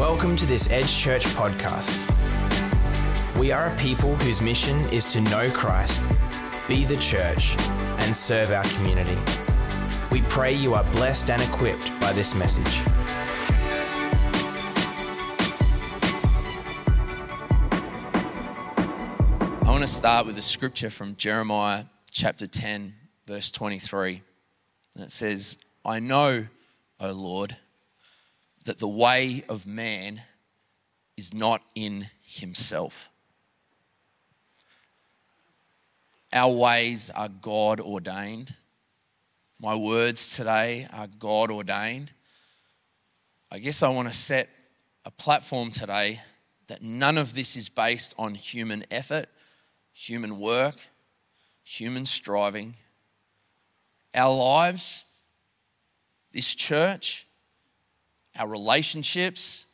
Welcome to this Edge Church podcast. We are a people whose mission is to know Christ, be the church, and serve our community. We pray you are blessed and equipped by this message. I want to start with a scripture from Jeremiah chapter 10, verse 23. And it says, I know, O Lord, that the way of man is not in himself. Our ways are God ordained. My words today are God ordained. I guess I want to set a platform today that none of this is based on human effort, human work, human striving. Our lives, this church, our relationships,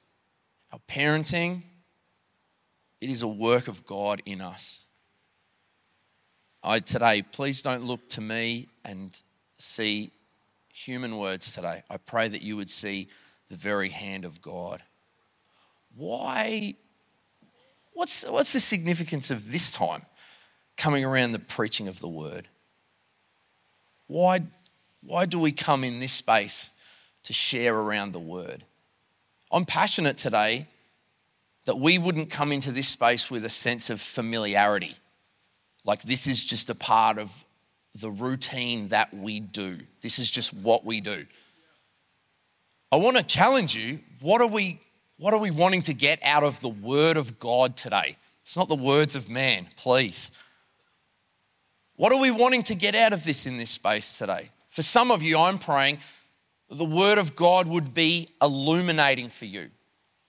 our parenting, it is a work of God in us. I today, please don't look to me and see human words today. I pray that you would see the very hand of God. Why? What's, what's the significance of this time coming around the preaching of the word? Why, why do we come in this space to share around the word? I'm passionate today that we wouldn't come into this space with a sense of familiarity. Like this is just a part of the routine that we do. This is just what we do. I want to challenge you. What are we what are we wanting to get out of the word of God today? It's not the words of man, please. What are we wanting to get out of this in this space today? For some of you, I'm praying the word of God would be illuminating for you,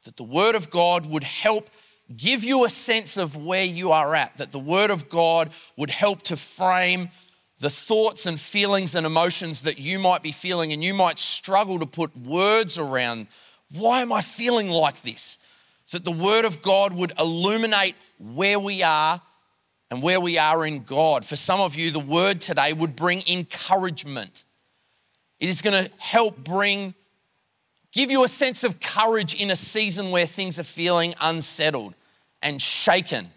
that the word of God would help give you a sense of where you are at, that the word of God would help to frame the thoughts and feelings and emotions that you might be feeling, and you might struggle to put words around why am I feeling like this? That the Word of God would illuminate where we are and where we are in God. For some of you, the Word today would bring encouragement. It is going to help bring, give you a sense of courage in a season where things are feeling unsettled and shaken.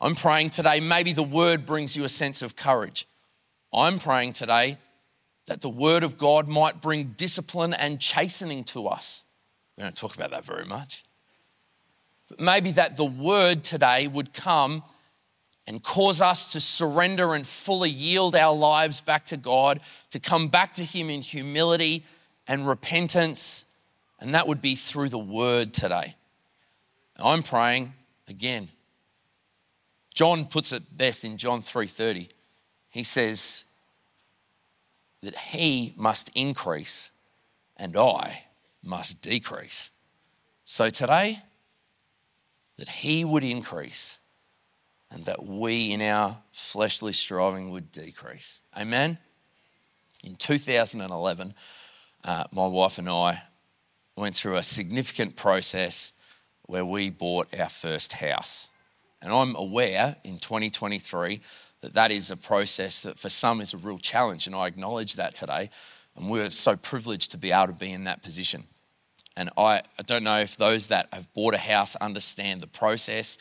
I'm praying today, maybe the Word brings you a sense of courage. I'm praying today that the Word of God might bring discipline and chastening to us. We don't talk about that very much. But maybe that the Word today would come and cause us to surrender and fully yield our lives back to God, to come back to Him in humility and repentance. And that would be through the Word today. I'm praying again. John puts it best in John 3:30 he says that he must increase and I must decrease. So today, that he would increase and that we in our fleshly striving would decrease. Amen? In 2011, uh, my wife and I went through a significant process where we bought our first house. And I'm aware in 2023 that that is a process that for some is a real challenge, and I acknowledge that today. And we're so privileged to be able to be in that position. And I, I don't know if those that have bought a house understand the process.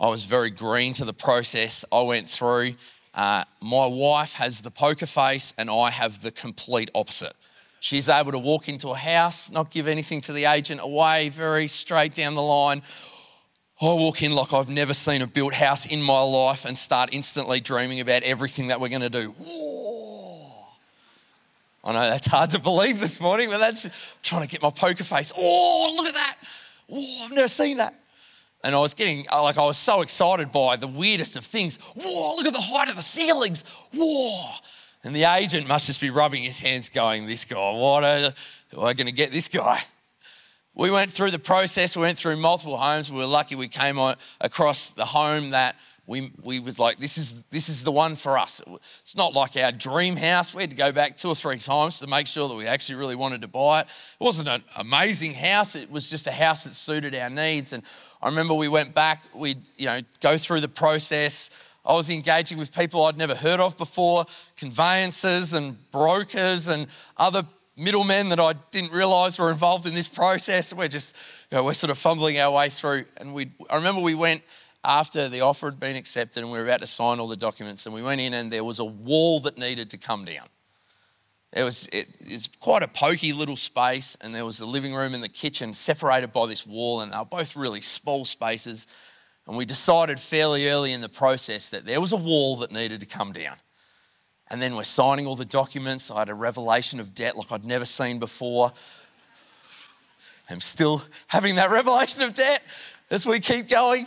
I was very green to the process I went through. Uh, my wife has the poker face, and I have the complete opposite. She's able to walk into a house, not give anything to the agent away, very straight down the line I walk in like I've never seen a built house in my life and start instantly dreaming about everything that we're going to do. Whoa. I know that's hard to believe this morning, but that's trying to get my poker face. Oh, look at that. Oh, I've never seen that. And I was getting, uh, like, I was so excited by the weirdest of things. Whoa, look at the height of the ceilings. Whoa. And the agent must just be rubbing his hands, going, This guy, what are, we going to get this guy? We went through the process. We went through multiple homes. We were lucky we came on, across the home that we, we was like, this is, this is the one for us. It's not like our dream house. We had to go back two or three times to make sure that we actually really wanted to buy it. It wasn't an amazing house. It was just a house that suited our needs. And I remember we went back, we'd, you know, go through the process. I was engaging with people I'd never heard of before, conveyancers and brokers and other middlemen that I didn't realize were involved in this process. We're just, you know, we're sort of fumbling our way through. And we, I remember we went after the offer had been accepted and we were about to sign all the documents, and we went in and there was a wall that needed to come down. It was, it, quite a pokey little space, and there was the living room and the kitchen separated by this wall, and they were both really small spaces. And we decided fairly early in the process that there was a wall that needed to come down. And then we're signing all the documents. I had a revelation of debt like I'd never seen before. I'm still having that revelation of debt as we keep going.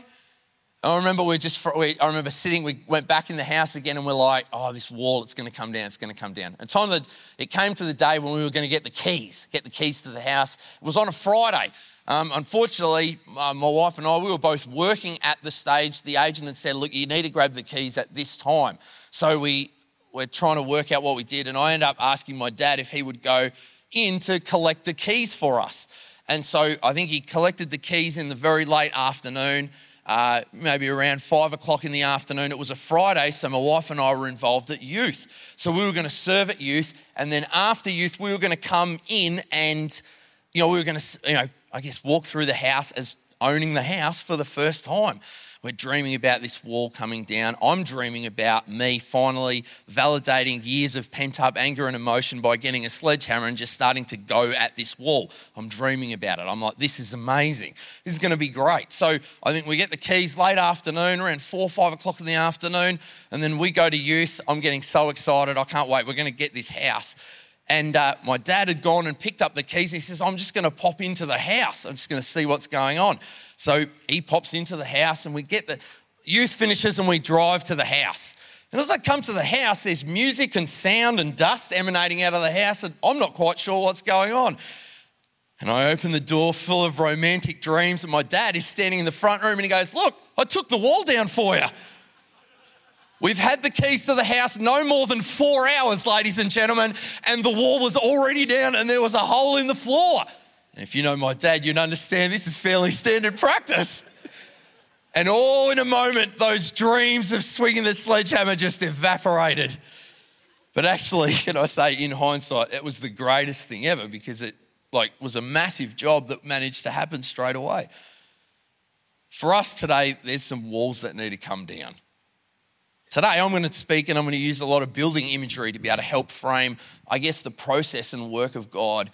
I remember we just, we, I remember sitting, we went back in the house again and we're like, oh, this wall, it's going to come down, it's going to come down. And time that it came to the day when we were going to get the keys, get the keys to the house. It was on a Friday. Um, unfortunately, uh, my wife and I, we were both working at the stage. The agent had said, look, you need to grab the keys at this time. So we we're trying to work out what we did. And I ended up asking my dad if he would go in to collect the keys for us. And so I think he collected the keys in the very late afternoon uh, maybe around five o'clock in the afternoon. It was a Friday, so my wife and I were involved at youth. So we were going to serve at youth, and then after youth, we were going to come in and, you know, we were going to, you know, I guess walk through the house as owning the house for the first time. We're dreaming about this wall coming down. I'm dreaming about me finally validating years of pent up anger and emotion by getting a sledgehammer and just starting to go at this wall. I'm dreaming about it. I'm like, this is amazing. This is going to be great. So I think we get the keys late afternoon, around four, or five o'clock in the afternoon, and then we go to youth. I'm getting so excited. I can't wait. We're going to get this house. And uh, my dad had gone and picked up the keys. He says, I'm just going to pop into the house. I'm just going to see what's going on. So he pops into the house and we get the youth finishes and we drive to the house. And as I come to the house, there's music and sound and dust emanating out of the house, and I'm not quite sure what's going on. And I open the door full of romantic dreams, and my dad is standing in the front room and he goes, Look, I took the wall down for you. We've had the keys to the house no more than four hours, ladies and gentlemen, and the wall was already down and there was a hole in the floor. And if you know my dad, you'd understand this is fairly standard practice. And all in a moment, those dreams of swinging the sledgehammer just evaporated. But actually, can I say, in hindsight, it was the greatest thing ever because it like was a massive job that managed to happen straight away. For us today, there's some walls that need to come down. Today, I'm going to speak and I'm going to use a lot of building imagery to be able to help frame, I guess, the process and work of God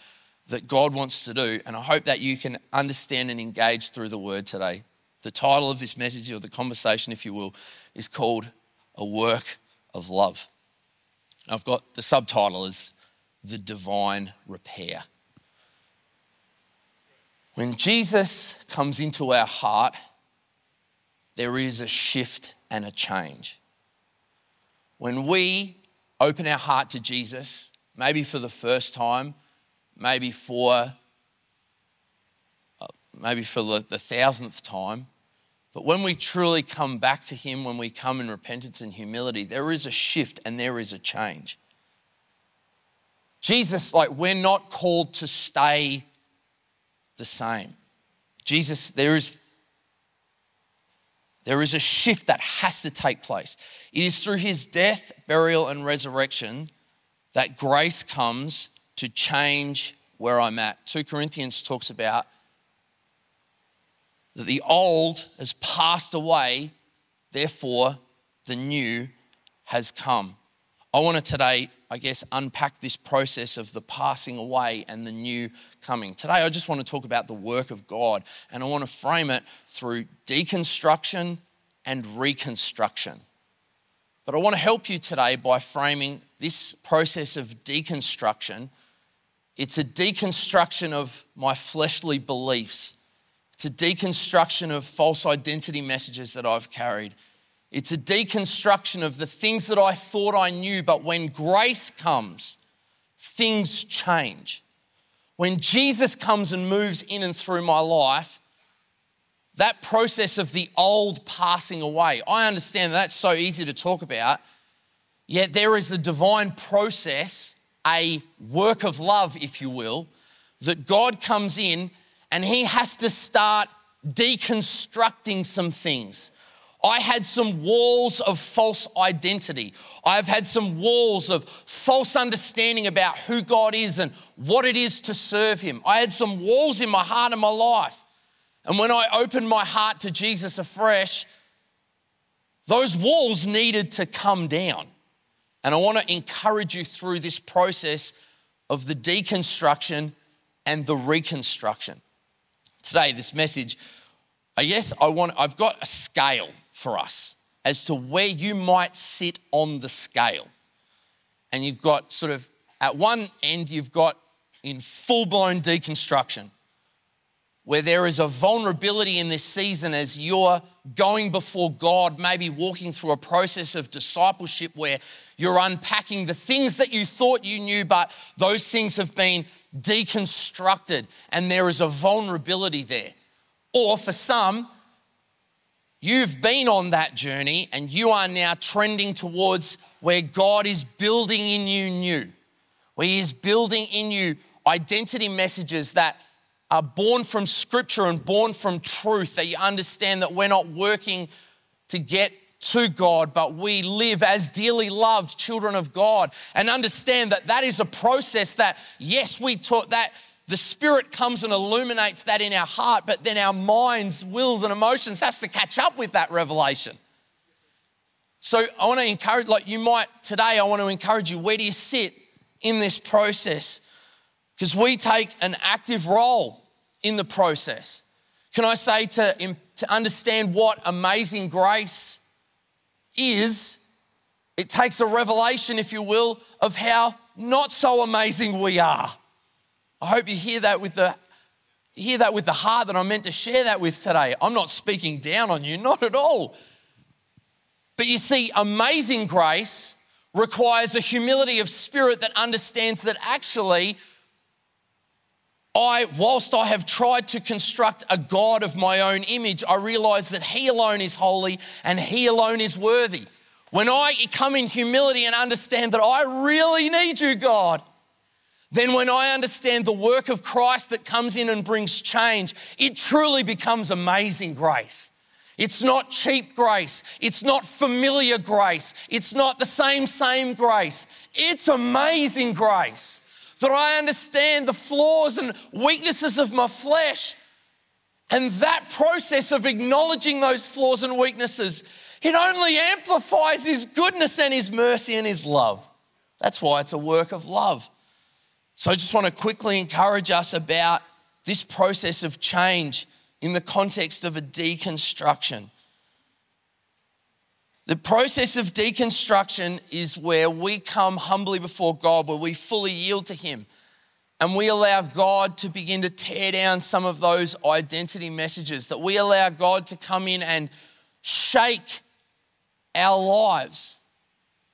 that God wants to do. And I hope that you can understand and engage through the word today. The title of this message, or the conversation, if you will, is called A Work of Love. I've got the subtitle as The Divine Repair. When Jesus comes into our heart, there is a shift and a change. When we open our heart to Jesus, maybe for the first time, maybe for uh, maybe for the, the thousandth time, but when we truly come back to Him, when we come in repentance and humility, there is a shift and there is a change. Jesus, like, we're not called to stay the same. Jesus, there is there is a shift that has to take place. It is through his death, burial, and resurrection that grace comes to change where I'm at. 2 Corinthians talks about that the old has passed away, therefore the new has come. I want to today, I guess, unpack this process of the passing away and the new coming. Today, I just want to talk about the work of God, and I want to frame it through deconstruction and reconstruction. But I want to help you today by framing this process of deconstruction. It's a deconstruction of my fleshly beliefs, it's a deconstruction of false identity messages that I've carried. It's a deconstruction of the things that I thought I knew, but when grace comes, things change. When Jesus comes and moves in and through my life, that process of the old passing away, I understand that that's so easy to talk about, yet there is a divine process, a work of love, if you will, that God comes in and He has to start deconstructing some things I had some walls of false identity. I've had some walls of false understanding about who God is and what it is to serve Him. I had some walls in my heart and my life. And when I opened my heart to Jesus afresh, those walls needed to come down. And I want to encourage you through this process of the deconstruction and the reconstruction. Today, this message, I guess I want, I've got a scale for us as to where you might sit on the scale. And you've got sort of, at one end, you've got in full blown deconstruction where there is a vulnerability in this season as you're going before God, maybe walking through a process of discipleship where you're unpacking the things that you thought you knew, but those things have been deconstructed and there is a vulnerability there. Or for some, you've been on that journey and you are now trending towards where God is building in you new, where He is building in you identity messages that are born from scripture and born from truth, that you understand that we're not working to get to God, but we live as dearly loved children of God and understand that that is a process that, yes, we taught that the Spirit comes and illuminates that in our heart, but then our minds, wills, and emotions has to catch up with that revelation. So I want to encourage, like you might today, I want to encourage you, where do you sit in this process? Because we take an active role in the process. Can I say to, to understand what amazing grace is, it takes a revelation, if you will, of how not so amazing we are. I hope you hear that with the hear that with the heart that I'm meant to share that with today. I'm not speaking down on you, not at all. But you see, amazing grace requires a humility of spirit that understands that actually I, whilst I have tried to construct a God of my own image, I realize that He alone is holy and He alone is worthy. When I come in humility and understand that I really need you, God, then when I understand the work of Christ that comes in and brings change, it truly becomes amazing grace. It's not cheap grace. It's not familiar grace. It's not the same, same grace. It's amazing grace that I understand the flaws and weaknesses of my flesh. And that process of acknowledging those flaws and weaknesses, it only amplifies His goodness and His mercy and His love. That's why it's a work of love. So I just want to quickly encourage us about this process of change in the context of a deconstruction. The process of deconstruction is where we come humbly before God, where we fully yield to Him. And we allow God to begin to tear down some of those identity messages, that we allow God to come in and shake our lives,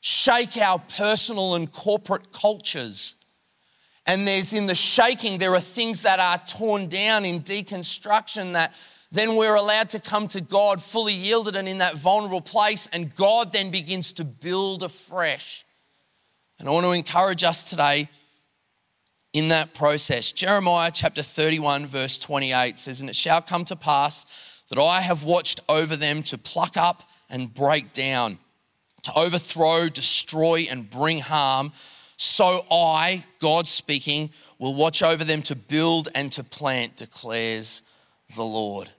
shake our personal and corporate cultures. And there's in the shaking, there are things that are torn down in deconstruction that then we're allowed to come to God fully yielded and in that vulnerable place, and God then begins to build afresh. And I want to encourage us today in that process. Jeremiah chapter 31, verse 28 says, And it shall come to pass that I have watched over them to pluck up and break down, to overthrow, destroy, and bring harm. So I, God speaking, will watch over them to build and to plant, declares the Lord.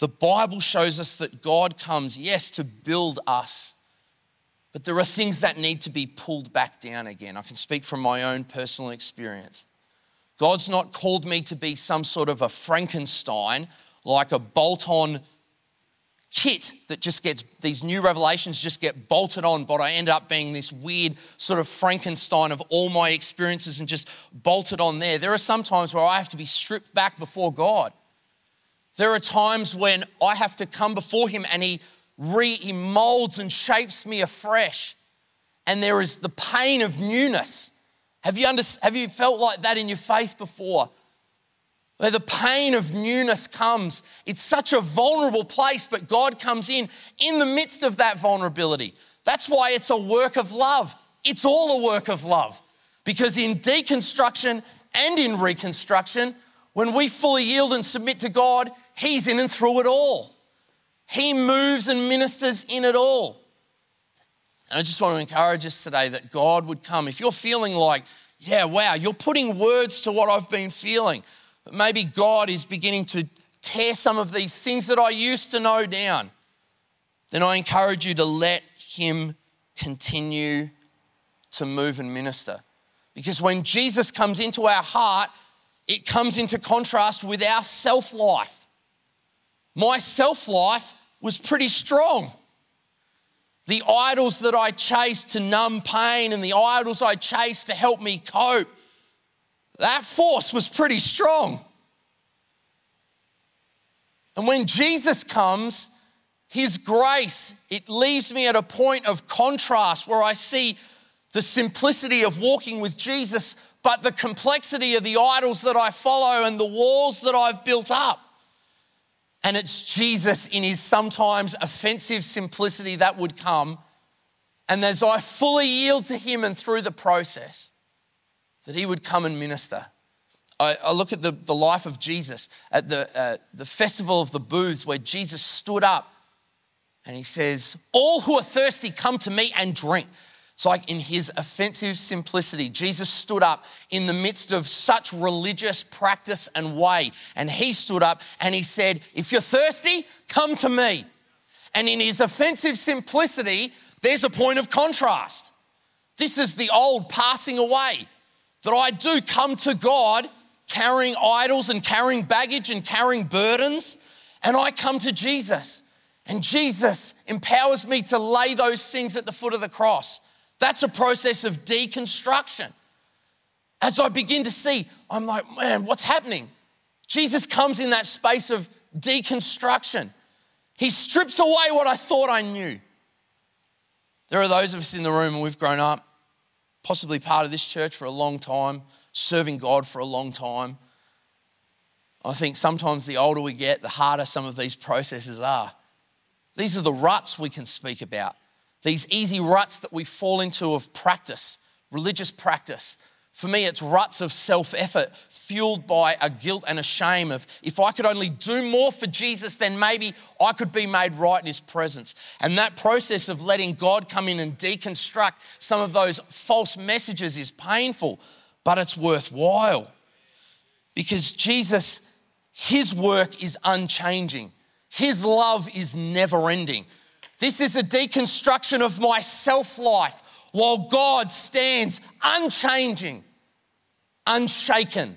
The Bible shows us that God comes, yes, to build us, but there are things that need to be pulled back down again. I can speak from my own personal experience. God's not called me to be some sort of a Frankenstein, like a bolt on kit that just gets these new revelations just get bolted on, but I end up being this weird sort of Frankenstein of all my experiences and just bolted on there. There are some times where I have to be stripped back before God. There are times when I have to come before Him and He, re, he molds and shapes me afresh. And there is the pain of newness. Have you, under, have you felt like that in your faith before? Where the pain of newness comes. It's such a vulnerable place, but God comes in in the midst of that vulnerability. That's why it's a work of love. It's all a work of love. Because in deconstruction and in reconstruction, when we fully yield and submit to God, He's in and through it all. He moves and ministers in it all. And I just want to encourage us today that God would come. If you're feeling like, yeah, wow, you're putting words to what I've been feeling, maybe God is beginning to tear some of these things that I used to know down, then I encourage you to let Him continue to move and minister. Because when Jesus comes into our heart, it comes into contrast with our self life. My self life was pretty strong. The idols that I chased to numb pain and the idols I chased to help me cope, that force was pretty strong. And when Jesus comes, his grace, it leaves me at a point of contrast where I see the simplicity of walking with Jesus, but the complexity of the idols that I follow and the walls that I've built up. And it's Jesus in his sometimes offensive simplicity that would come. And as I fully yield to him and through the process, that he would come and minister. I, I look at the, the life of Jesus at the, uh, the festival of the booths where Jesus stood up and he says, All who are thirsty, come to me and drink. It's like in his offensive simplicity, Jesus stood up in the midst of such religious practice and way. And he stood up and he said, If you're thirsty, come to me. And in his offensive simplicity, there's a point of contrast. This is the old passing away that I do come to God carrying idols and carrying baggage and carrying burdens. And I come to Jesus. And Jesus empowers me to lay those things at the foot of the cross. That's a process of deconstruction. As I begin to see, I'm like, man, what's happening? Jesus comes in that space of deconstruction. He strips away what I thought I knew. There are those of us in the room, and we've grown up, possibly part of this church for a long time, serving God for a long time. I think sometimes the older we get, the harder some of these processes are. These are the ruts we can speak about, these easy ruts that we fall into of practice, religious practice. For me, it's ruts of self effort fueled by a guilt and a shame of if I could only do more for Jesus, then maybe I could be made right in his presence. And that process of letting God come in and deconstruct some of those false messages is painful but it's worthwhile because Jesus, his work is unchanging, his love is never ending. This is a deconstruction of my self life while God stands unchanging, unshaken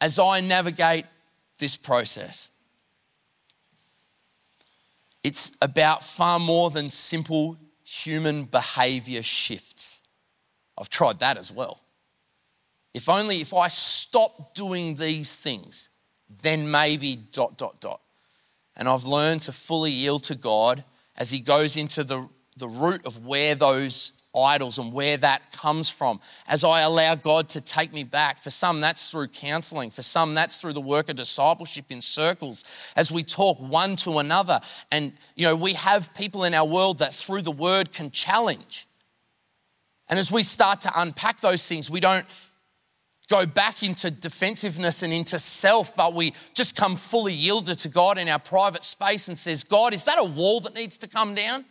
as I navigate this process. It's about far more than simple human behavior shifts. I've tried that as well. If only if I stop doing these things, then maybe dot, dot, dot. And I've learned to fully yield to God as He goes into the, the root of where those idols and where that comes from. As I allow God to take me back. For some, that's through counseling. For some, that's through the work of discipleship in circles. As we talk one to another. And, you know, we have people in our world that through the word can challenge. And as we start to unpack those things, we don't go back into defensiveness and into self, but we just come fully yielded to God in our private space and says, God, is that a wall that needs to come down?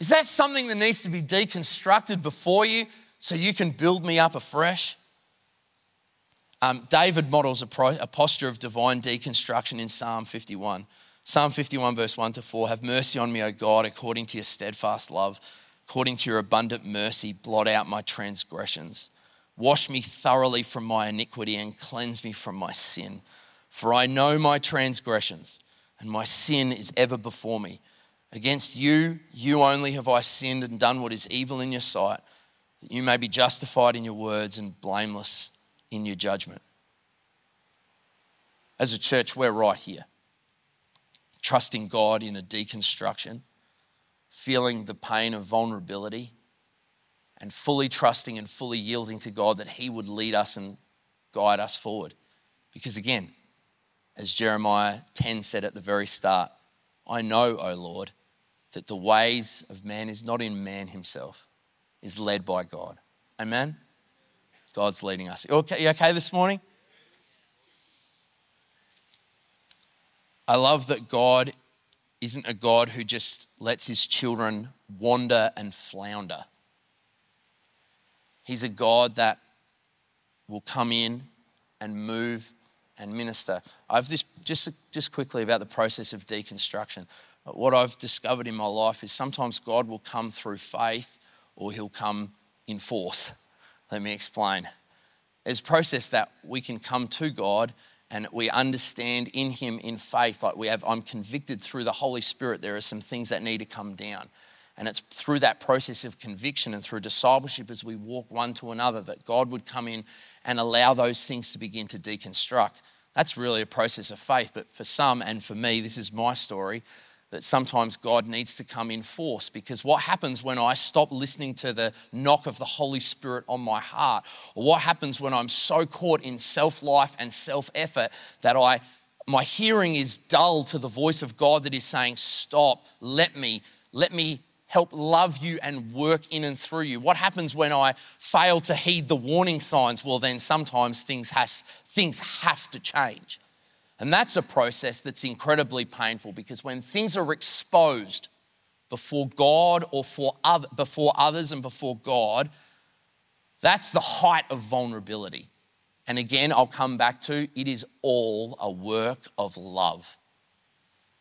Is that something that needs to be deconstructed before you so you can build me up afresh? Um, David models a, pro, a posture of divine deconstruction in Psalm 51. Psalm 51, verse 1 to 4 Have mercy on me, O God, according to your steadfast love, according to your abundant mercy, blot out my transgressions. Wash me thoroughly from my iniquity and cleanse me from my sin. For I know my transgressions, and my sin is ever before me. Against you, you only have I sinned and done what is evil in your sight, that you may be justified in your words and blameless in your judgment. As a church, we're right here, trusting God in a deconstruction, feeling the pain of vulnerability and fully trusting and fully yielding to God that He would lead us and guide us forward. Because again, as Jeremiah 10 said at the very start, I know, O Lord, that the ways of man is not in man himself, is led by God. Amen? God's leading us. You okay, you okay this morning? I love that God isn't a God who just lets his children wander and flounder. He's a God that will come in and move and minister. I've this just just quickly about the process of deconstruction. What I've discovered in my life is sometimes God will come through faith or he'll come in force. Let me explain. There's a process that we can come to God and we understand in him in faith like we have i'm convicted through the holy spirit there are some things that need to come down and it's through that process of conviction and through discipleship as we walk one to another that god would come in and allow those things to begin to deconstruct that's really a process of faith but for some and for me this is my story that sometimes God needs to come in force because what happens when I stop listening to the knock of the Holy Spirit on my heart? Or what happens when I'm so caught in self life and self effort that I my hearing is dull to the voice of God that is saying, Stop, let me, let me help love you and work in and through you. What happens when I fail to heed the warning signs? Well, then sometimes things, has, things have to change. And that's a process that's incredibly painful because when things are exposed before God or for other, before others and before God, that's the height of vulnerability. And again, I'll come back to it is all a work of love.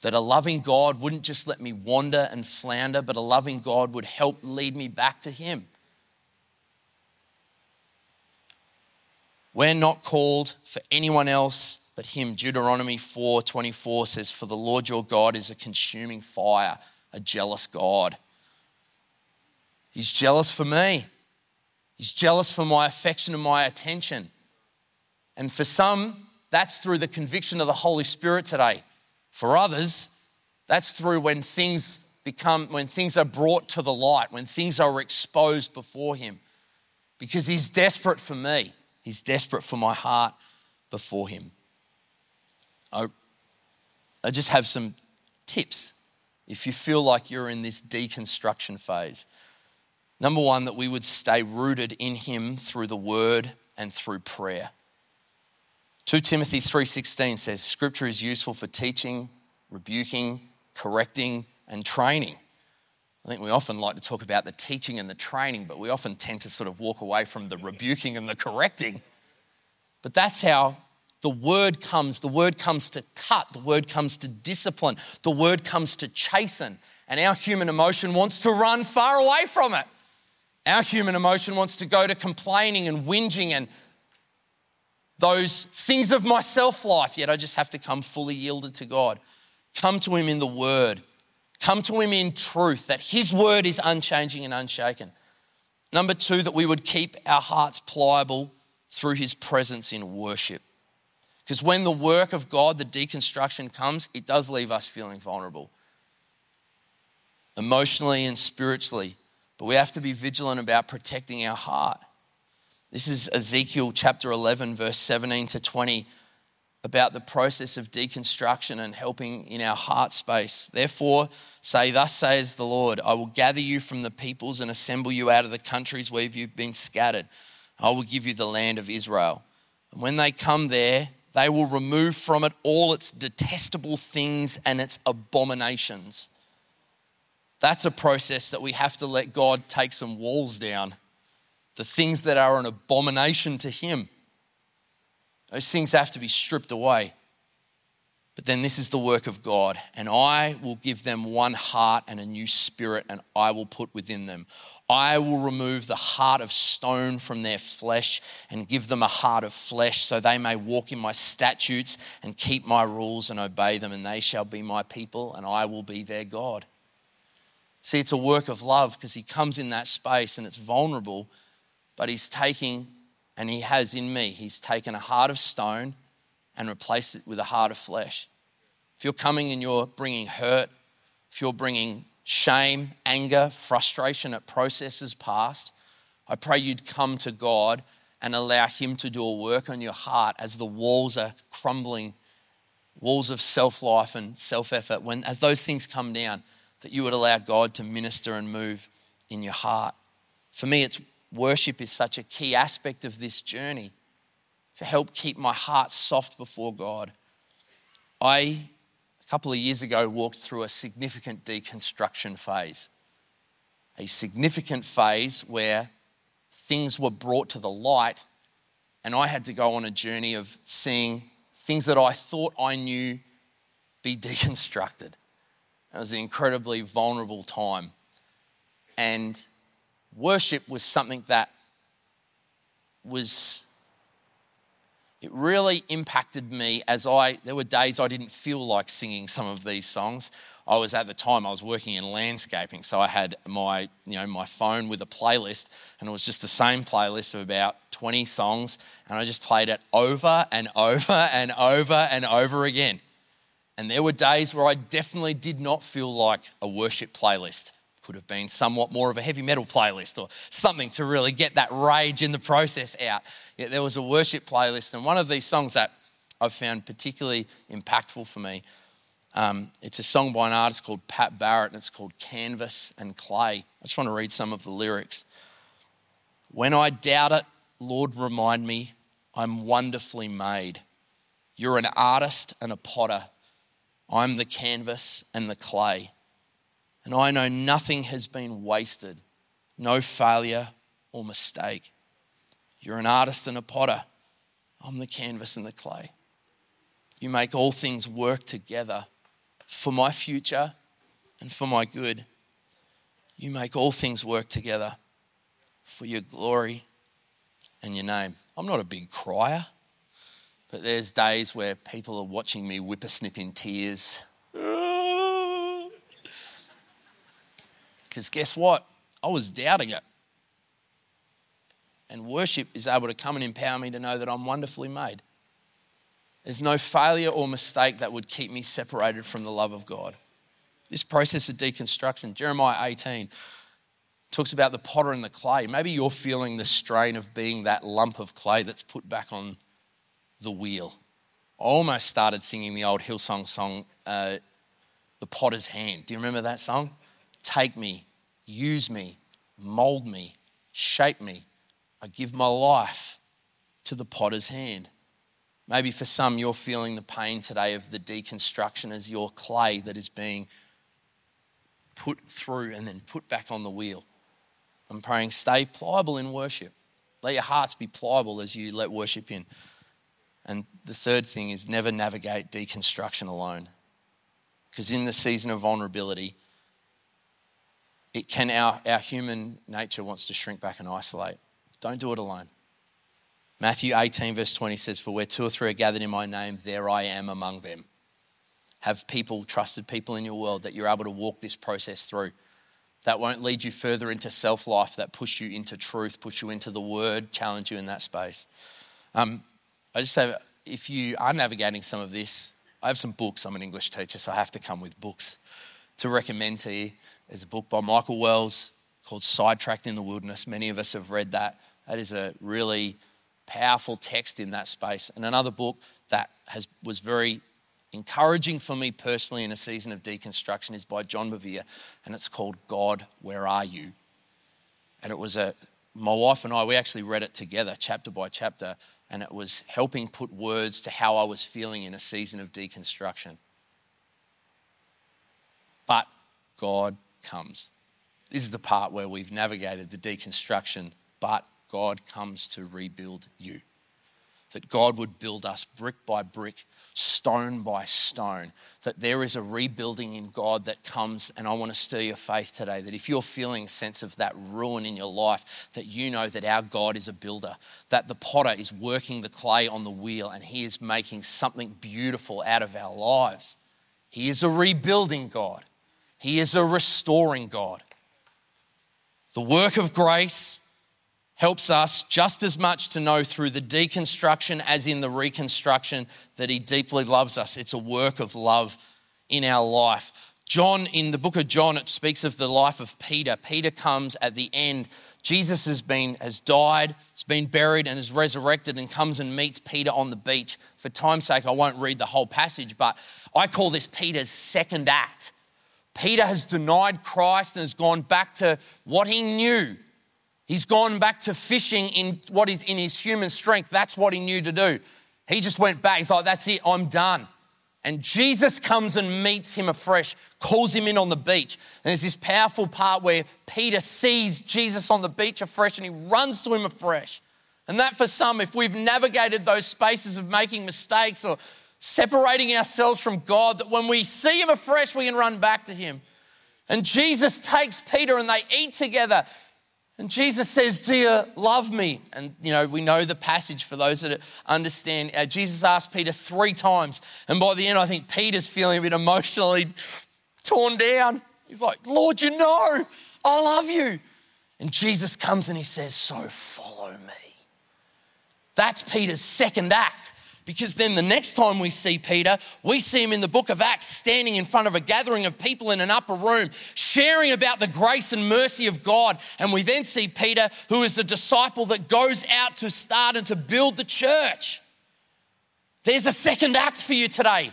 That a loving God wouldn't just let me wander and flounder, but a loving God would help lead me back to Him. We're not called for anyone else but him. Deuteronomy 4:24 says, "For the Lord your God is a consuming fire, a jealous God." He's jealous for me. He's jealous for my affection and my attention. And for some, that's through the conviction of the Holy Spirit today. For others, that's through when things become when things are brought to the light, when things are exposed before him. Because he's desperate for me. He's desperate for my heart before him. I, I just have some tips if you feel like you're in this deconstruction phase. Number one, that we would stay rooted in Him through the Word and through prayer. 2 Timothy 3:16 says scripture is useful for teaching, rebuking, correcting and training. I think we often like to talk about the teaching and the training, but we often tend to sort of walk away from the rebuking and the correcting. But that's how the word comes, the word comes to cut, the word comes to discipline, the word comes to chasten. And our human emotion wants to run far away from it. Our human emotion wants to go to complaining and whinging and those things of my self life, yet I just have to come fully yielded to God. Come to Him in the Word. Come to Him in truth, that His Word is unchanging and unshaken. Number two, that we would keep our hearts pliable through His presence in worship. Because when the work of God, the deconstruction comes, it does leave us feeling vulnerable, emotionally and spiritually. But we have to be vigilant about protecting our heart. This is Ezekiel chapter 11, verse 17 to 20, about the process of deconstruction and helping in our heart space. Therefore, say, Thus says the Lord, I will gather you from the peoples and assemble you out of the countries where you've been scattered. I will give you the land of Israel. And when they come there, they will remove from it all its detestable things and its abominations. That's a process that we have to let God take some walls down. The things that are an abomination to Him, those things have to be stripped away. But then this is the work of God, and I will give them one heart and a new spirit, and I will put within them. I will remove the heart of stone from their flesh and give them a heart of flesh, so they may walk in my statutes and keep my rules and obey them, and they shall be my people, and I will be their God. See, it's a work of love because he comes in that space and it's vulnerable, but he's taking, and he has in me, he's taken a heart of stone and replaced it with a heart of flesh. If you're coming and you're bringing hurt, if you're bringing shame, anger, frustration at processes past, I pray you'd come to God and allow Him to do a work on your heart as the walls are crumbling, walls of self life and self effort. When, as those things come down, that you would allow God to minister and move in your heart. For me, it's worship is such a key aspect of this journey to help keep my heart soft before God. I a couple of years ago walked through a significant deconstruction phase. A significant phase where things were brought to the light, and I had to go on a journey of seeing things that I thought I knew be deconstructed. It was an incredibly vulnerable time. And worship was something that was it really impacted me as I, there were days I didn't feel like singing some of these songs. I was at the time, I was working in landscaping, so I had my, you know, my phone with a playlist, and it was just the same playlist of about 20 songs, and I just played it over and over and over and over again. And there were days where I definitely did not feel like a worship playlist could have been somewhat more of a heavy metal playlist or something to really get that rage in the process out. Yet there was a worship playlist, and one of these songs that I've found particularly impactful for me. Um, it's a song by an artist called Pat Barrett, and it's called Canvas and Clay. I just want to read some of the lyrics. When I doubt it, Lord, remind me I'm wonderfully made. You're an artist and a potter. I'm the canvas and the clay. And I know nothing has been wasted, no failure or mistake. You're an artist and a potter. I'm the canvas and the clay. You make all things work together for my future and for my good. You make all things work together for your glory and your name. I'm not a big crier, but there's days where people are watching me whippersnip in tears Because guess what? I was doubting it. And worship is able to come and empower me to know that I'm wonderfully made. There's no failure or mistake that would keep me separated from the love of God. This process of deconstruction, Jeremiah 18 talks about the potter and the clay. Maybe you're feeling the strain of being that lump of clay that's put back on the wheel. I almost started singing the old Hillsong song, uh, The Potter's Hand. Do you remember that song? Take me, use me, mold me, shape me. I give my life to the potter's hand. Maybe for some, you're feeling the pain today of the deconstruction as your clay that is being put through and then put back on the wheel. I'm praying, stay pliable in worship. Let your hearts be pliable as you let worship in. And the third thing is never navigate deconstruction alone. Because in the season of vulnerability, it can our, our human nature wants to shrink back and isolate. Don't do it alone. Matthew 18, verse 20 says, For where two or three are gathered in my name, there I am among them. Have people, trusted people in your world that you're able to walk this process through. That won't lead you further into self life, that push you into truth, push you into the word, challenge you in that space. Um, I just have, if you are navigating some of this, I have some books. I'm an English teacher, so I have to come with books to recommend to you. There's a book by Michael Wells called Sidetracked in the Wilderness. Many of us have read that. That is a really powerful text in that space. And another book that has, was very encouraging for me personally in a season of deconstruction is by John Bevere, and it's called God, Where Are You? And it was a, my wife and I, we actually read it together, chapter by chapter, and it was helping put words to how I was feeling in a season of deconstruction. But God comes. This is the part where we've navigated the deconstruction, but God comes to rebuild you. That God would build us brick by brick, stone by stone. That there is a rebuilding in God that comes, and I want to stir your faith today. That if you're feeling a sense of that ruin in your life, that you know that our God is a builder, that the potter is working the clay on the wheel, and he is making something beautiful out of our lives. He is a rebuilding God. He is a restoring God. The work of grace helps us just as much to know through the deconstruction as in the reconstruction that He deeply loves us. It's a work of love in our life. John, in the book of John, it speaks of the life of Peter. Peter comes at the end. Jesus has been has died, has been buried, and is resurrected, and comes and meets Peter on the beach. For time's sake, I won't read the whole passage, but I call this Peter's second act. Peter has denied Christ and has gone back to what he knew. He's gone back to fishing in what is in his human strength. That's what he knew to do. He just went back. He's like, that's it, I'm done. And Jesus comes and meets him afresh, calls him in on the beach. And there's this powerful part where Peter sees Jesus on the beach afresh and he runs to him afresh. And that, for some, if we've navigated those spaces of making mistakes or separating ourselves from God, that when we see him afresh, we can run back to him. And Jesus takes Peter and they eat together. And Jesus says, Do you love me? And, you know, we know the passage for those that understand. Uh, Jesus asked Peter three times. And by the end, I think Peter's feeling a bit emotionally torn down. He's like, Lord, you know, I love you. And Jesus comes and he says, So follow me. That's Peter's second act. Because then the next time we see Peter, we see him in the book of Acts standing in front of a gathering of people in an upper room, sharing about the grace and mercy of God. And we then see Peter, who is a disciple that goes out to start and to build the church. There's a second act for you today.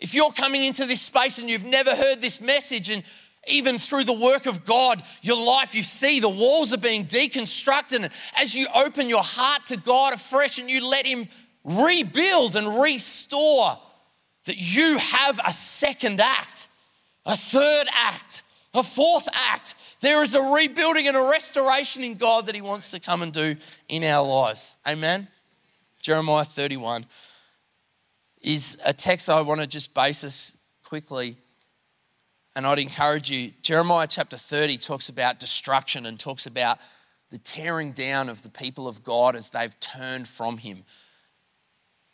If you're coming into this space and you've never heard this message, and even through the work of God, your life, you see the walls are being deconstructed. And as you open your heart to God afresh and you let Him rebuild and restore, that you have a second act, a third act, a fourth act. There is a rebuilding and a restoration in God that He wants to come and do in our lives. Amen. Jeremiah 31 is a text I want to just base us quickly. And I'd encourage you, Jeremiah chapter 30 talks about destruction and talks about the tearing down of the people of God as they've turned from Him.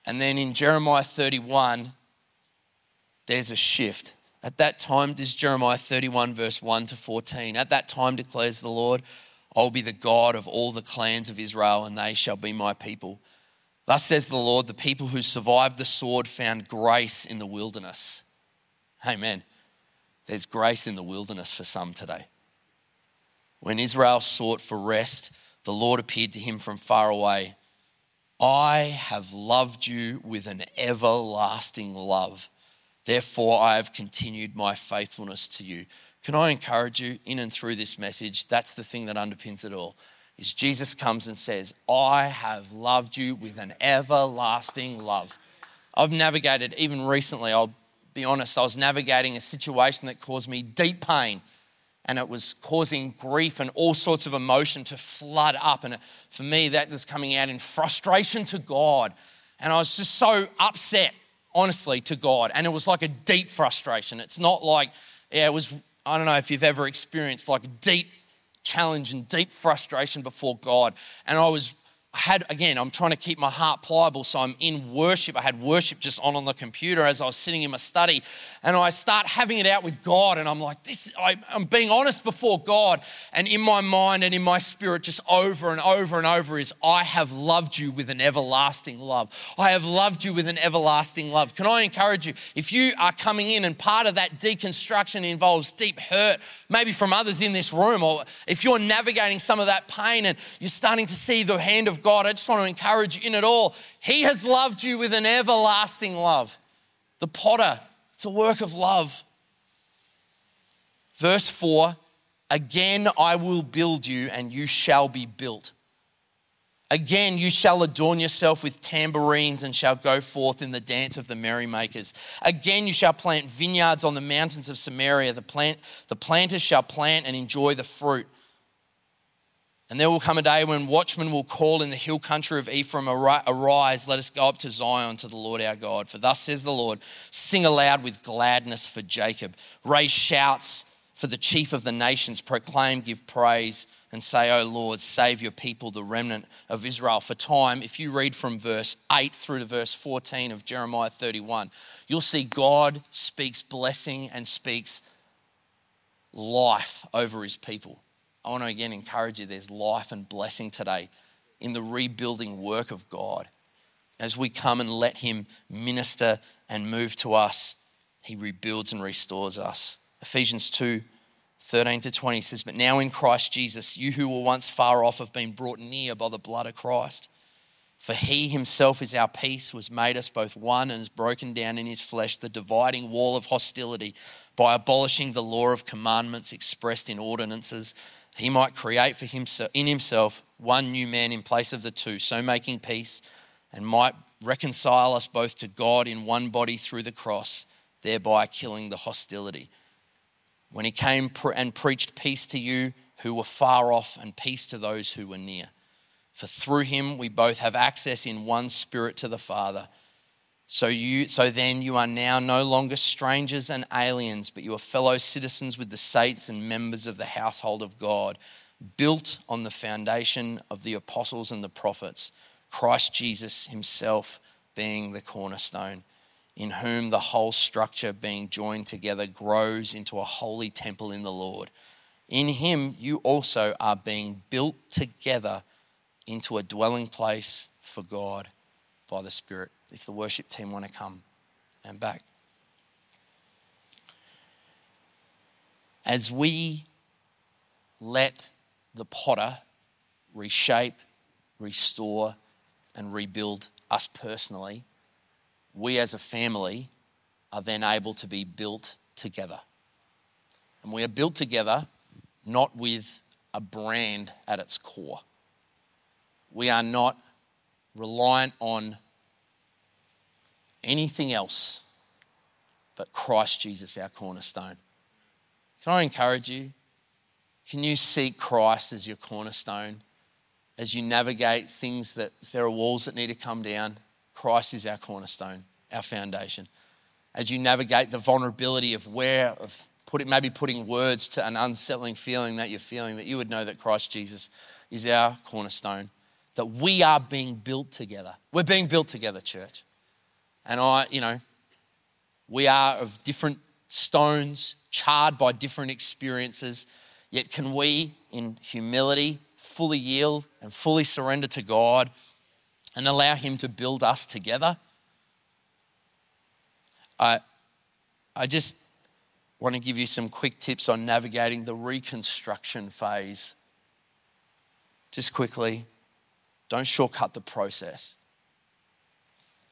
And then in Jeremiah 31, there's a shift. At that time, this is Jeremiah 31, verse 1 to 14. At that time, declares the Lord, I'll be the God of all the clans of Israel, and they shall be my people. Thus says the Lord, the people who survived the sword found grace in the wilderness. Amen. There's grace in the wilderness for some today. When Israel sought for rest, the Lord appeared to him from far away I have loved you with an everlasting love. Therefore, I have continued my faithfulness to you. Can I encourage you in and through this message? That's the thing that underpins it all. Is Jesus comes and says, I have loved you with an everlasting love. I've navigated, even recently, I'll be honest, I was navigating a situation that caused me deep pain and it was causing grief and all sorts of emotion to flood up. And for me, that was coming out in frustration to God. And I was just so upset, honestly, to God. And it was like a deep frustration. It's not like, yeah, it was, I don't know if you've ever experienced like deep challenge and deep frustration before God. And I was had, again, I'm trying to keep my heart pliable, so I'm in worship. I had worship just on on the computer as I was sitting in my study, and I start having it out with God, and I'm like, this, I, I'm being honest before God, and in my mind and in my spirit, just over and over and over is, I have loved you with an everlasting love. I have loved you with an everlasting love. Can I encourage you, if you are coming in and part of that deconstruction involves deep hurt, maybe from others in this room, or if you're navigating some of that pain and you're starting to see the hand of God, I just want to encourage you in it all. He has loved you with an everlasting love. The potter, it's a work of love. Verse 4 Again, I will build you, and you shall be built. Again, you shall adorn yourself with tambourines and shall go forth in the dance of the merrymakers. Again, you shall plant vineyards on the mountains of Samaria. The, plant, the planters shall plant and enjoy the fruit. And there will come a day when watchmen will call in the hill country of Ephraim, Arise, let us go up to Zion to the Lord our God. For thus says the Lord, Sing aloud with gladness for Jacob, raise shouts for the chief of the nations, proclaim, give praise, and say, O Lord, save your people, the remnant of Israel. For time, if you read from verse 8 through to verse 14 of Jeremiah 31, you'll see God speaks blessing and speaks life over his people. I want to again encourage you there's life and blessing today in the rebuilding work of God. As we come and let Him minister and move to us, He rebuilds and restores us. Ephesians 2 13 to 20 says, But now in Christ Jesus, you who were once far off have been brought near by the blood of Christ. For he himself is our peace, was made us both one, and has broken down in his flesh the dividing wall of hostility by abolishing the law of commandments expressed in ordinances he might create for himself in himself one new man in place of the two, so making peace, and might reconcile us both to God in one body through the cross, thereby killing the hostility. When he came and preached peace to you who were far off and peace to those who were near. For through him we both have access in one spirit to the Father. So you so then you are now no longer strangers and aliens, but you are fellow citizens with the saints and members of the household of God, built on the foundation of the apostles and the prophets, Christ Jesus himself being the cornerstone, in whom the whole structure being joined together grows into a holy temple in the Lord. In him you also are being built together into a dwelling place for God by the Spirit. If the worship team want to come and back. As we let the potter reshape, restore, and rebuild us personally, we as a family are then able to be built together. And we are built together not with a brand at its core. We are not reliant on anything else but Christ Jesus, our cornerstone. Can I encourage you? Can you seek Christ as your cornerstone as you navigate things that, if there are walls that need to come down, Christ is our cornerstone, our foundation. As you navigate the vulnerability of where, of putting, maybe putting words to an unsettling feeling that you're feeling, that you would know that Christ Jesus is our cornerstone that we are being built together. We're being built together, church. And I, you know, we are of different stones, charred by different experiences. Yet, can we, in humility, fully yield and fully surrender to God and allow Him to build us together? I, I just want to give you some quick tips on navigating the reconstruction phase. Just quickly, don't shortcut the process.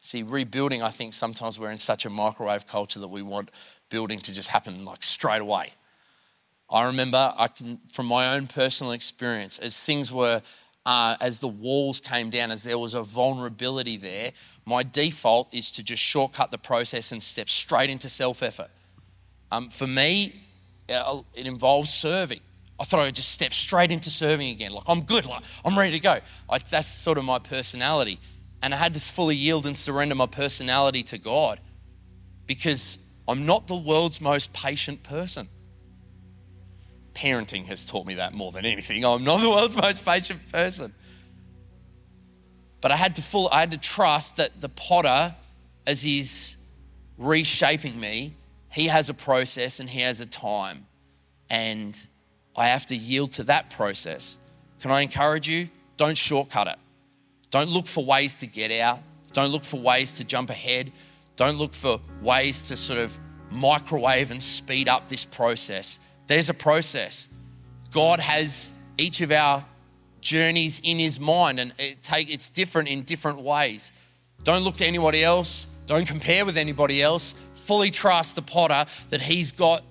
See, rebuilding, I think sometimes we're in such a microwave culture that we want building to just happen like straight away. I remember I can, from my own personal experience, as things were, uh, as the walls came down, as there was a vulnerability there, my default is to just shortcut the process and step straight into self effort. Um, for me, uh, it involves serving. I thought I would just step straight into serving again. Like, I'm good, like, I'm ready to go. I, that's sort of my personality. And I had to fully yield and surrender my personality to God because I'm not the world's most patient person. Parenting has taught me that more than anything. I'm not the world's most patient person. But I had to full, I had to trust that the potter, as he's reshaping me, he has a process and he has a time. And I have to yield to that process. Can I encourage you? Don't shortcut it. Don't look for ways to get out. Don't look for ways to jump ahead. Don't look for ways to sort of microwave and speed up this process. There's a process. God has each of our journeys in his mind and it take it's different in different ways. Don't look to anybody else. Don't compare with anybody else. Fully trust the potter that he's got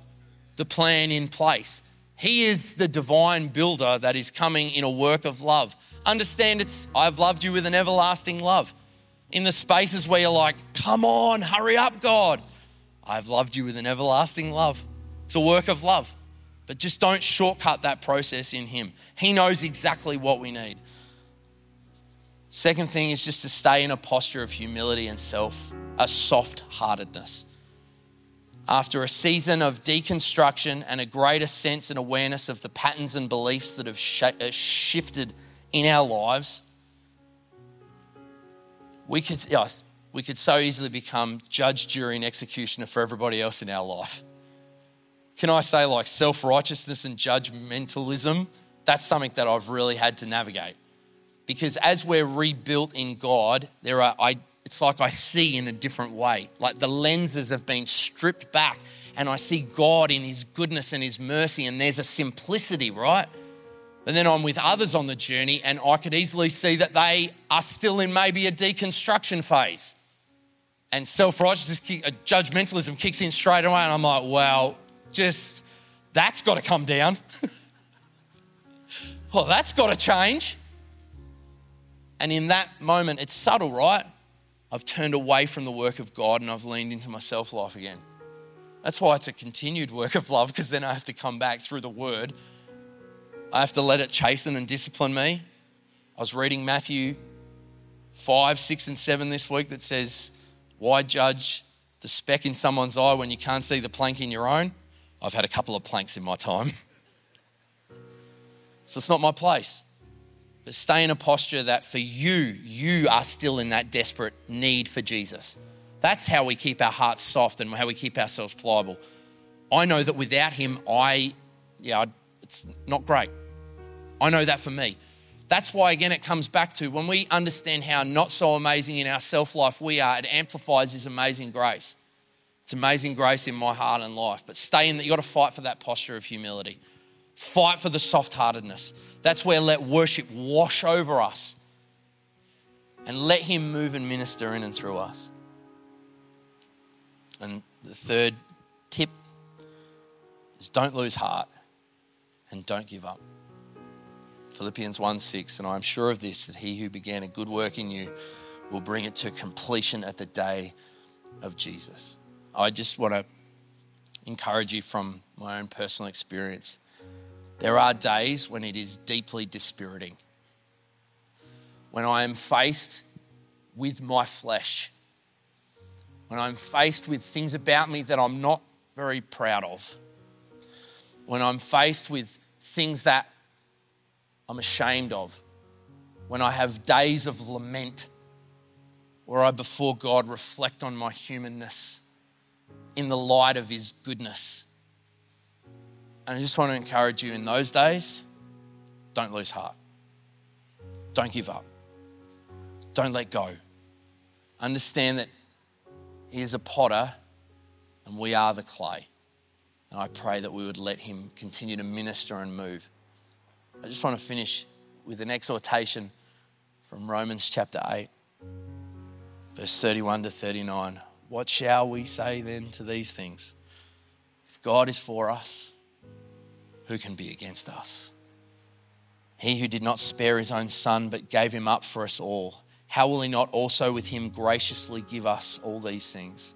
the plan in place. He is the divine builder that is coming in a work of love. Understand it's, I've loved you with an everlasting love. In the spaces where you're like, come on, hurry up, God. I've loved you with an everlasting love. It's a work of love. But just don't shortcut that process in Him. He knows exactly what we need. Second thing is just to stay in a posture of humility and self, a soft heartedness after a season of deconstruction and a greater sense and awareness of the patterns and beliefs that have uh, shifted in our lives, we could, yes, we could so easily become judge, jury, and executioner for everybody else in our life. Can I say, like self righteousness and judgmentalism? That's something that I've really had to navigate. Because as we're rebuilt in God, there are I, it's like I see in a different way. Like the lenses have been stripped back and I see God in His goodness and His mercy, and there's a simplicity, right? And then I'm with others on the journey, and I could easily see that they are still in maybe a deconstruction phase. And self righteousness, uh, judgmentalism kicks in straight away, and I'm like, well, just that's got to come down. well, that's got to change. And in that moment, it's subtle, right? I've turned away from the work of God and I've leaned into my self life again. That's why it's a continued work of love, because then I have to come back through the word. I have to let it chasten and discipline me. I was reading Matthew 5, 6, and 7 this week that says, Why judge the speck in someone's eye when you can't see the plank in your own? I've had a couple of planks in my time. So it's not my place. But stay in a posture that for you, you are still in that desperate need for Jesus. That's how we keep our hearts soft and how we keep ourselves pliable. I know that without Him, I, yeah, it's not great. I know that for me. That's why, again, it comes back to when we understand how not so amazing in our self life we are, it amplifies His amazing grace. It's amazing grace in my heart and life. But stay in that, you've got to fight for that posture of humility. Fight for the soft heartedness. That's where let worship wash over us and let Him move and minister in and through us. And the third tip is don't lose heart and don't give up. Philippians 1 6, and I'm sure of this, that he who began a good work in you will bring it to completion at the day of Jesus. I just want to encourage you from my own personal experience. There are days when it is deeply dispiriting. When I am faced with my flesh, when I'm faced with things about me that I'm not very proud of, when I'm faced with things that I'm ashamed of, when I have days of lament where I before God reflect on my humanness in the light of His goodness and I just want to encourage you in those days, don't lose heart. Don't give up. Don't let go. Understand that He is a potter and we are the clay. And I pray that we would let Him continue to minister and move. I just want to finish with an exhortation from Romans chapter 8, verse 31 to 39. What shall we say then to these things? If God is for us, who can be against us? He who did not spare his own son, but gave him up for us all, how will he not also with him graciously give us all these things?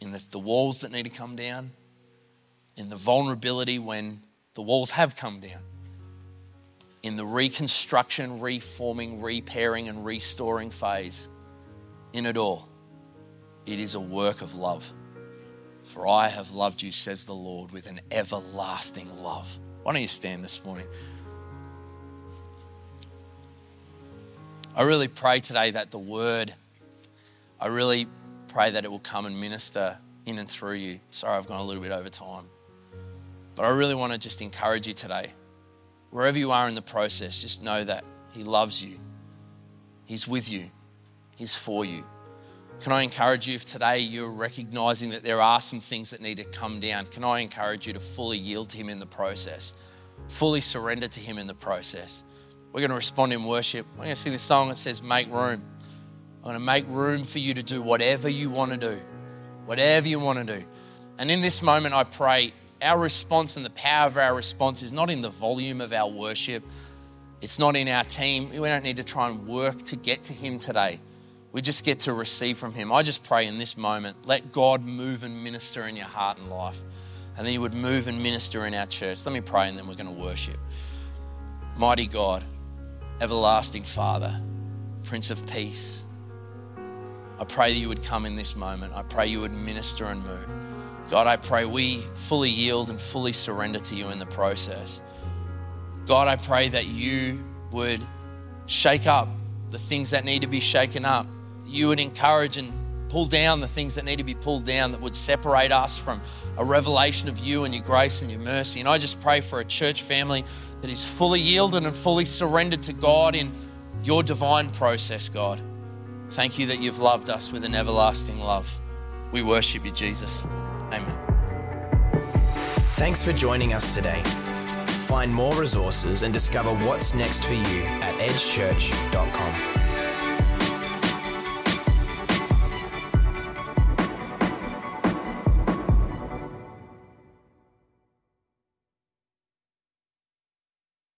in the, the walls that need to come down, in the vulnerability when the walls have come down, in the reconstruction, reforming, repairing, and restoring phase. In it all, it is a work of love. For I have loved you, says the Lord, with an everlasting love. Why don't you stand this morning? I really pray today that the word, I really pray that it will come and minister in and through you. Sorry, I've gone a little bit over time. But I really want to just encourage you today. Wherever you are in the process, just know that He loves you, He's with you, He's for you. Can I encourage you if today you're recognizing that there are some things that need to come down? Can I encourage you to fully yield to Him in the process, fully surrender to Him in the process? We're going to respond in worship. We're going to sing this song that says, Make room. Going to make room for you to do whatever you want to do. Whatever you want to do. And in this moment, I pray our response and the power of our response is not in the volume of our worship, it's not in our team. We don't need to try and work to get to Him today. We just get to receive from Him. I just pray in this moment, let God move and minister in your heart and life. And then He would move and minister in our church. Let me pray and then we're going to worship. Mighty God, everlasting Father, Prince of Peace, I pray that you would come in this moment. I pray you would minister and move. God, I pray we fully yield and fully surrender to you in the process. God, I pray that you would shake up the things that need to be shaken up. You would encourage and pull down the things that need to be pulled down that would separate us from a revelation of you and your grace and your mercy. And I just pray for a church family that is fully yielded and fully surrendered to God in your divine process, God. Thank you that you've loved us with an everlasting love. We worship you, Jesus. Amen. Thanks for joining us today. Find more resources and discover what's next for you at edgechurch.com.